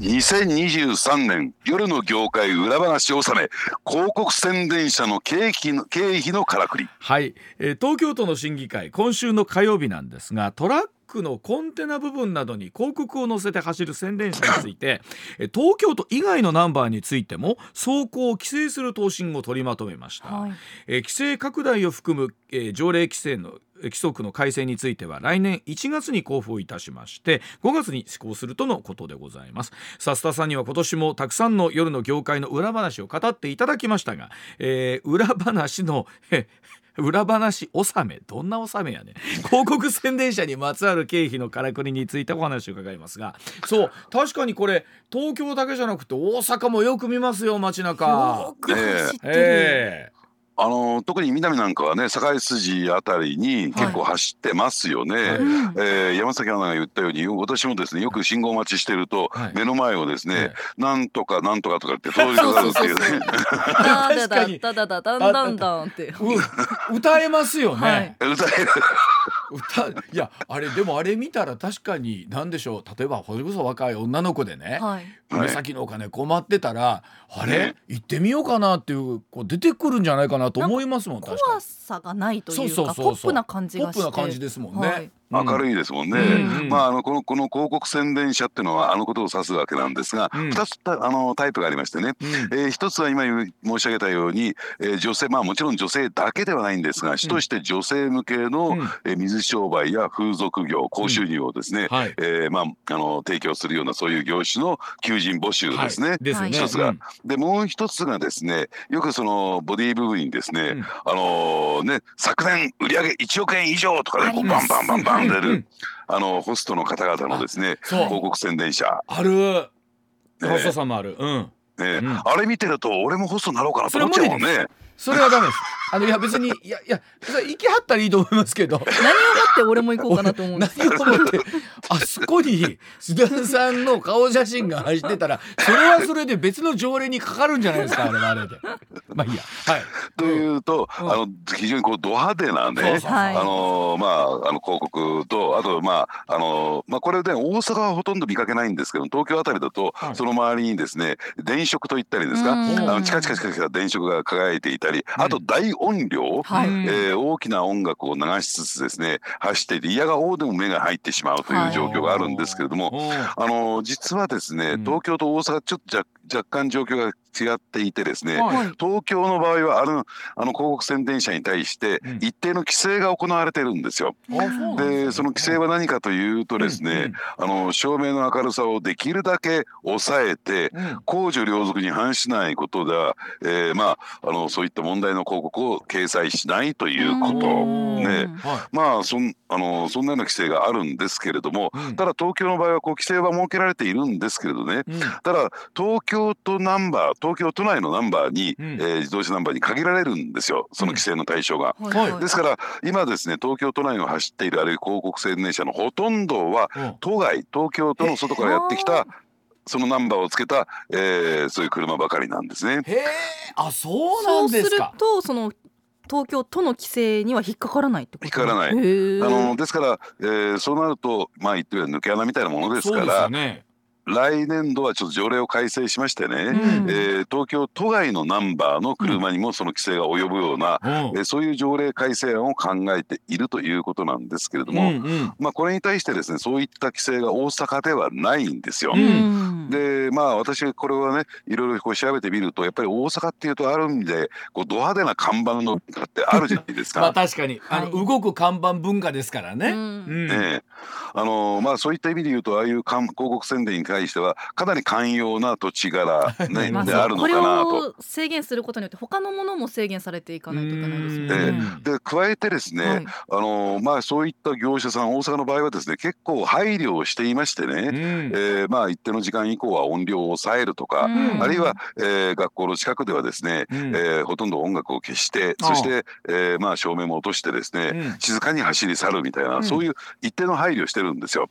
2023年夜の業界裏話納め広告宣伝者の経費の経費のからくり。はい、えー、東京都の審議会今週の火曜日なんですがトラックのコンテナ部分などに広告を載せて走る宣伝車について東京都以外のナンバーについても走行を規制する答申を取りまとめました、はい、え規制拡大を含む、え条例規制の規則の改正については来年1月に交付いたしまして5月に施行するとのことでございます。さスタさんには今年もたくさんの夜の業界の裏話を語っていただきましたが、えー、裏話の裏話納め。どんな納めやね広告宣伝者にまつわる経費のからくりについてお話を伺いますが。そう確かにこれ東京だけじゃなくて大阪もよく見ますよ街中。よく走ってる、えーあの特に南なんかはね堺筋あたりに結構走ってますよね、はい、えー、山崎アナが言ったように私もですねよく信号待ちしてると、はい、目の前をですね、はい、なんとかなんとかとかって通りかかるっていうね。確かに。だだだだんだんだんって。歌えますよね、歌える歌いやあれでもあれ見たら確かに何でしょう。例えばそれこそ若い女の子でね、はい、目先のお金困ってたら、あれ、行ってみようかなっていうこう出てくるんじゃないかなと思いますもん怖さがないというかポップな感じがして。ポップな感じですもんね、はい明るいですもんね。うん、まああのこのこの広告宣伝者っていうのはあのことを指すわけなんですが、二、うん、つあのタイプがありましてね。うん、えー、一つは今申し上げたように、えー、女性まあもちろん女性だけではないんですが、主として女性向けの、うん、えー、水商売や風俗業高収入をですね、はい、えー、まああの提供するようなそういう業種の求人募集ですね。はい、ですね。一つが、でもう一つがですね、よくそのボディ部分にですね、あのね昨年売上1億円以上とかで、ね、バンバンバンバン出る、あのホストの方々のですね広告宣伝車ある。ホストさんもある、うん、ね、あれ見てると俺もホストになろうかなと思っちゃうもんね。それはダメです。あのいや別にいやいや行きはったらいいと思いますけど。何をもって俺も行こうかなと思うんです何をもってあそこに須田さんの顔写真が走ってたらそれはそれで別の条例にかかるんじゃないですかあれはあれで。まあいいや。はい。というと、うん、あの非常にこうド派手なね、あのまああの広告とあとまああのまあこれで、ね、大阪はほとんど見かけないんですけど東京あたりだと、その周りにですね電飾といったりですか、あのチカチカチカチカ電飾が輝いていたり、あと大音量、はい、えー、大きな音楽を流しつつですね走っていて嫌がおうでも目が入ってしまうという状況があるんですけれども、あの実はですね東京と大阪ちょっと若干状況が違っていてですね、はい、東京の場合はあのあの広告宣伝者に対して一定の規制が行われてるんですよ。うん、でその規制は何かというとですね、うん、あの照明の明るさをできるだけ抑えて、うん、公序良俗に反しないことでは、えー、まああのそういった問題の広告を掲載しないということ。ね、はい、まあそんあのそんなような規制があるんですけれども、ただ東京の場合はこう規制は設けられているんですけれどね、ただ東京都ナンバー東京都内のナンバーに、うん、えー、自動車ナンバーに限られるんですよ。その規制の対象が。うんはい、ですから今ですね東京都内を走っているあるいは広告宣伝車のほとんどは、都外東京都の外からやってきたそのナンバーをつけた、えー、そういう車ばかりなんですね。へあそうなんですか。そうするとその東京都の規制には引っかからないってこと？引っかからない。あのですから、えー、そうなるとまあ言ってみれば抜け穴みたいなものですから、ね、来年度はちょっと条例を改正しましてね、うん、えー、東京都外のナンバーの車にもその規制が及ぶような、うん、えー、そういう条例改正案を考えているということなんですけれども、うんうん、まあ、これに対してですねそういった規制が大阪ではないんですよ。うん、でまあ私これはねいろいろこう調べてみるとやっぱり大阪っていうとある意味でこうド派手な看板の文化ってあるじゃないですか。まあ確かに。あの、はい、動く看板文化ですからね。ねあのまあそういった意味で言うとああいう広告宣伝に関してはかなり寛容な土地柄、ね、であるのかなと。制限することによって他のものも制限されていかないといけないですね。で加えてですね、はい、あのまあそういった業者さん大阪の場合はですね結構配慮をしていましてね、うん、えー、まあ一定の時間以降は音量を抑えるとか、あるいは、えー、学校の近くではですね、うん、えー、ほとんど音楽を消してそして、えー、まあ照明も落としてですね、うん、静かに走り去るみたいな、そういう一定の配慮をしてるんですよ。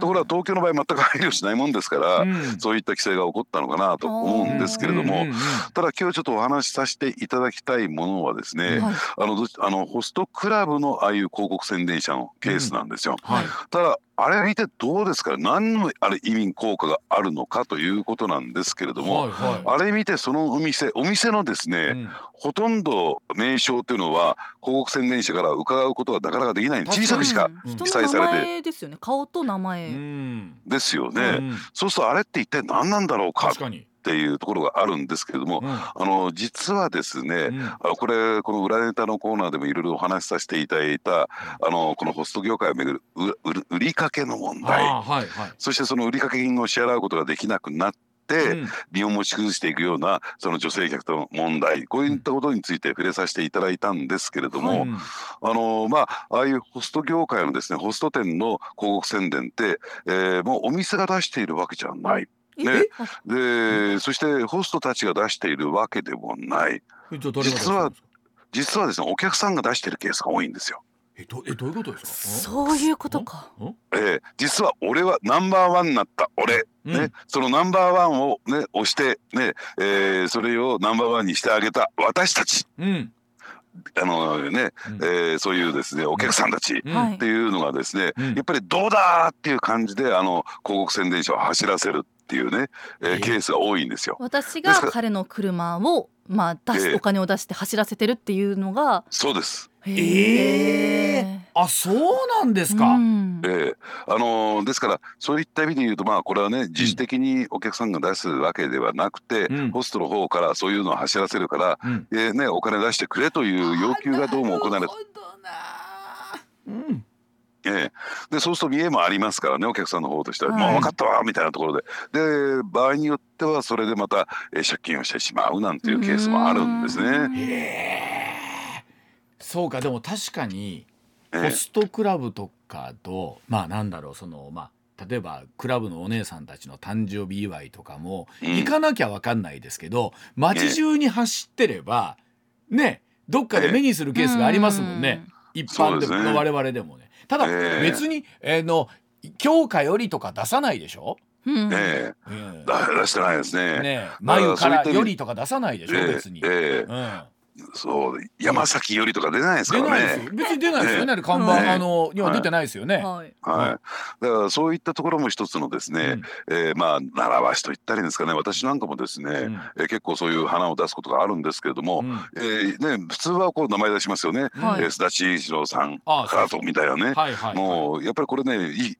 ところが東京の場合全く配慮しないもんですから、そういった規制が起こったのかなと思うんですけれども、ただ今日ちょっとお話しさせていただきたいものはですね、あのあのホストクラブのああいう広告宣伝者のケースなんですよ。ただあれ見てどうですか何のあれ意味効果があるのかということなんですけれども、はいはい。あれ見てそのお店お店のですね、うん。ほとんど名称っていうのは広告宣伝者から伺うことはなかなかできない小さくしか記載されて。前ですよね顔と名前、うんですよね、うん。そうするとあれって一体何なんだろうか？っ確かに。ていうところがあるんですけれども、うん。あの実はですね、うん。あのこれこの裏ネタのコーナーでもいろいろお話しさせていただいたあのこのホスト業界をめぐるう売売りかけの問題。はいはい。そしてその売りかけ金を支払うことができなくなって、うん。身を持ち崩していくようなその女性客との問題こういったことについて触れさせていただいたんですけれども、うんあのまあああいうホスト業界のですねホスト店の広告宣伝って、えーもうお店が出しているわけじゃない。えね。あでそしてホストたちが出しているわけでもない。実は実はですねお客さんが出しているケースが多いんですよ。えどえどういうことですか？そういうことか。えー実は俺はナンバーワンになった。俺、うん。ね、そのナンバーワンをね押してね、えーそれをナンバーワンにしてあげた私たち。うんあのね、うん。えーそういうですねお客さんたち、っていうのがですね、うん。やっぱりどうだーっていう感じであの広告宣伝車を走らせるっていうね、えーえケースが多いんですよ。私が彼の車をまあ出し、ええ。お金を出して走らせてるっていうのがそうです。ええあそうなんですか？うん。えーあのーですからそういった意味で言うとまあこれはね自主的にお客さんが出すわけではなくて、うん。ホストの方からそういうのを走らせるから、うん。えーね、お金出してくれという要求がどうも行われてうん。ええ。でそうすると見栄もありますからねお客さんの方としては、はい。もう分かったわみたいなところで。で場合によってはそれでまた、えー借金をしてしまうなんていうケースもあるんですうん。ね。へえそうかでも確かにええ。ホストクラブとかとまあなんだろうそのまあ例えばクラブのお姉さんたちの誕生日祝いとかもうん。行かなきゃわかんないですけど街中に走ってればねどっかで目にするケースがありますもんね。一般でそうですね。も我々でもね。ただええ。別にえーの強化よりとか出さないでしょ？うん。え出してないですね。ねだ眉からよりとか出さないでしょ？ええ。別に。ええ。うんそう山崎よりとか出ないですからね。別に出ないですよ。ね、看え板、えあのには出てないですよね。はい。はい、だからそういったところも一つのですね、えーまあ習わしと言ったらいいんですかね。私なんかもですね、うん。えー結構そういう花を出すことがあるんですけれども、うん。えーね、普通はこう名前出しますよね、はい。えー須田千一郎さんああからとみたいなね、はいはい。もうやっぱりこれねいい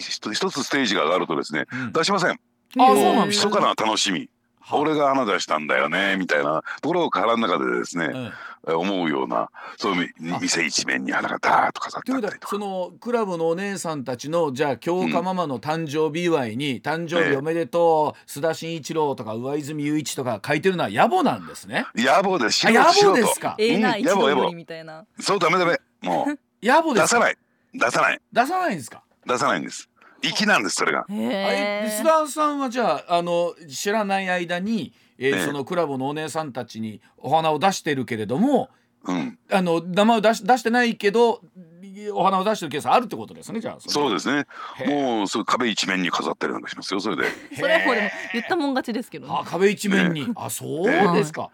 一一つステージが上がるとですねうん。出しません。あそうなんですか？密かな楽しみ。は俺が花出したんだよねみたいなところを腹の中でですね、うん。えー思うようなそういう店一面に花がダーッと飾ってあったりとか。そのクラブのお姉さんたちのじゃあ京香ママの誕生日祝いに「誕生日おめでとう須田慎一郎」とか上泉雄一とか書いてるのは野暮なんですね。野暮です。野暮ですか。ええなうん一度みたいな。そうダメダメ。もう。野暮ですか。出さない。出さない。出さないんですか。出さないんです粋なんですそれが。へええ須田さんはじゃああの知らない間に、えーええ。そのクラブのお姉さんたちにお花を出してるけれどもうん。あの名前を出し出してないけどお花を出してるケースあるってことですねじゃあそうですね。もうそう壁一面に飾ったりなんかしますよそれで。それはもうでも言ったもん勝ちですけどね。あ壁一面に、あそうですか。は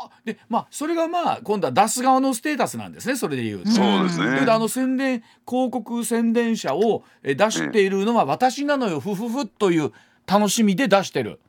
あでまあそれがまあ今度は出す側のステータスなんですねそれで言うと。そうですね。というとあの宣伝広告宣伝者をえ出しているのは私なのよふふふという楽しみで出してる。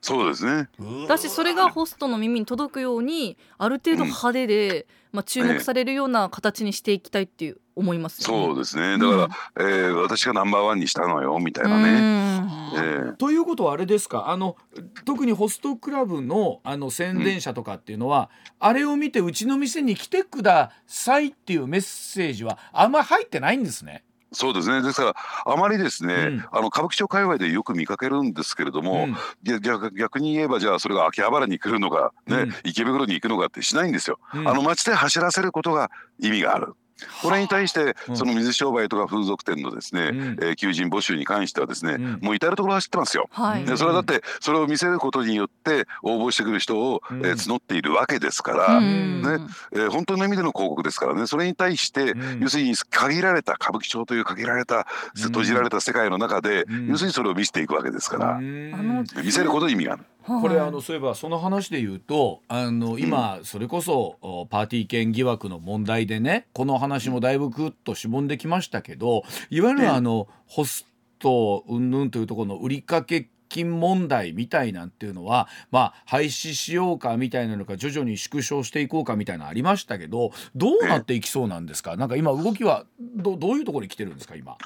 そうですね。だしそれがホストの耳に届くようにある程度派手で、まあ、注目されるような形にしていきたいっていう思いますよね。そうですね。だから、えー私がナンバーワンにしたのよみたいなね、えーということはあれですか？あの特にホストクラブのあの宣伝者とかっていうのは、あれを見てうちの店に来てくださいっていうメッセージはあんまり入ってないんですね。そうですね。ですからあまりですね、うん。あの歌舞伎町界隈でよく見かけるんですけれども、うん。逆逆に言えばじゃあそれが秋葉原に来るのか、ねうん。池袋に行くのかってしないんですよ。うん。あの街で走らせることが意味がある。これに対してうん。その水商売とか風俗店のですね、うん。えー求人募集に関してはですね、うん。もう至る所走ってますよ。はい、それはだってそれを見せることによって応募してくる人を、うん。えー募っているわけですから、うん。ね。えー本当の意味での広告ですからね。それに対して、うん。要するに限られた歌舞伎町という限られたうん。閉じられた世界の中で、うん。要するにそれを見せていくわけですから、見せることに意味がある。これあのそういえばその話で言うとあの今それこそパーティー券疑惑の問題でねこの話もだいぶぐっとしぼんできましたけどいわゆるあのホスト云々というところの売りかけ金問題みたいなんていうのは、まあ、廃止しようかみたいなのか徐々に縮小していこうかみたいなのありましたけどどうなっていきそうなんですか？なんか今動きはどどういうところに来てるんですか今？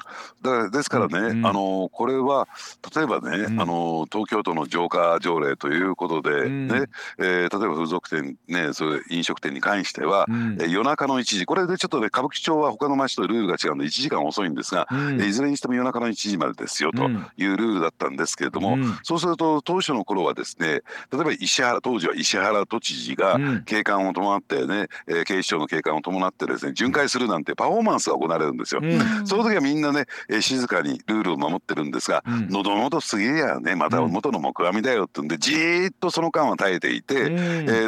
だからですからね、うん、あのこれは例えばね、うん、あの東京都の浄化条例ということでね、うん、えー、例えば風俗店ねそういう飲食店に関しては、うん、え夜中の1時これでちょっとね歌舞伎町は他の町とルールが違うので1時間遅いんですが、いずれにしても夜中の1時までですよというルールだったんですけれども、そうすると当初の頃はですね例えば石原当時は石原都知事が警官を伴ってね、えー、警視庁の警官を伴ってですね巡回するなんてパフォーマンスが行われるんですよ。その時はみんなね、えー、静かにルールを守ってるんですが、喉元すげえやねまた元の木阿弥だよってんでじーっとその間は耐えていて、え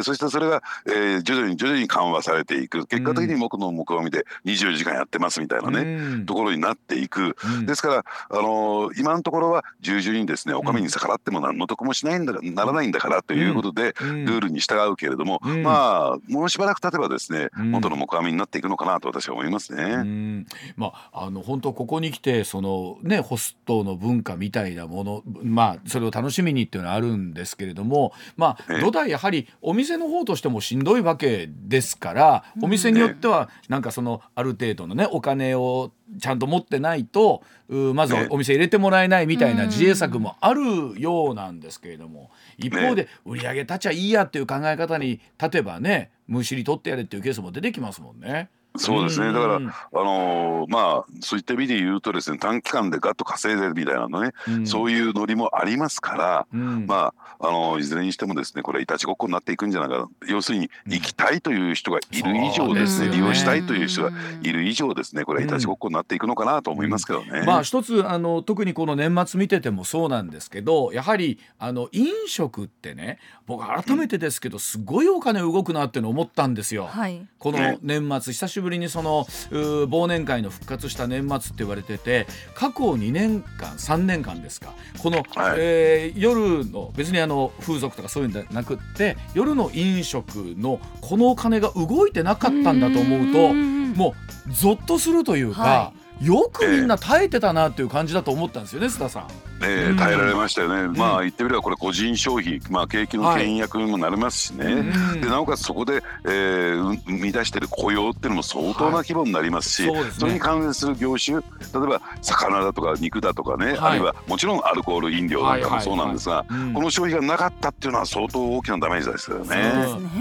ー、そしてそれが、えー、徐々に徐々に緩和されていく。結果的に木の木阿弥で24時間やってますみたいなね、ところになっていく、ですから、あのー、今のところは従々にですねお上に逆らっても何の得もしないんだならないんだからということで、ルールに従うけれども、まあもうしばらく経てばですね、元の木阿弥になっていくのかなと私は思いますね。まああの本当ここに来てそのねホストの文化みたいなものまあそれを楽しみにっていうのはあるんですけれどもまあ土台やはりお店の方としてもしんどいわけですからお店によってはなんかそのある程度のねお金をちゃんと持ってないとまずお店入れてもらえないみたいな自衛策もあるようなんですけれども。一方で売り上げ立ちゃいいやっていう考え方に例えばねむしり取ってやれっていうケースも出てきますもんね。そうですね。だから、あのー、まあそういった意味で言うとですね短期間でガッと稼いでるみたいなのね、うん、そういうノリもありますから、うん、まあ、あのー、いずれにしてもですねこれいたちごっこになっていくんじゃないか要するに行きたいという人がいる以上ですね、うん、利用したいという人がいる以上ですねこれはいたちごっこになっていくのかなと思いますけどね。まあ一つあの特にこの年末見ててもそうなんですけどやはりあの飲食ってね僕改めてですけどすごいお金動くなっての思ったんですよ。はい、この年末久しぶりにその忘年会の復活した年末って言われてて過去2年間3年間ですかこの、はい、えー、夜の別にあの風俗とかそういうんじゃなくって夜の飲食のこのお金が動いてなかったんだと思うともうゾッとするというか。はいよくみんな耐えてたなっていう感じだと思ったんですよね須田さん。えー、耐えられましたよね、うん、まあ言ってみればこれ個人消費、まあ、景気の倹約にもなりますしね、はい、でなおかつそこで、えー、生み出している雇用っていうのも相当な規模になりますし、はいそすね、それに関連する業種例えば魚だとか肉だとかね、はい、あるいはもちろんアルコール飲料なんかもそうなんですが、この消費がなかったっていうのは相当大きなダメージですよね。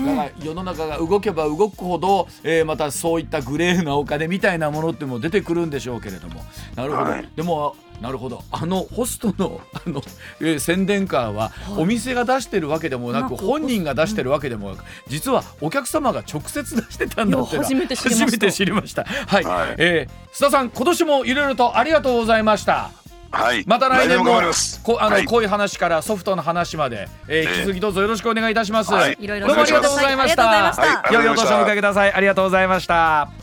だから世の中が動けば動くほど、えー、またそういったグレーなお金みたいなものっても出てくるんでしょうけれども。なるほど、でもなるほど。あのホストの あの、えー、宣伝カーは、お店が出してるわけでもなく本人が出してるわけでもなく実はお客様が直接出してたんだって 初めて知りました。はい、はい、えー、須田さん今年もいろいろとありがとうございました。はい、また来年もこあの、はい、濃い話からソフトの話まで、えー、引き続きどうぞよろしくお願いいたします。はい、どうもありがとうございました。良いお年をお迎えください。ありがとうございました。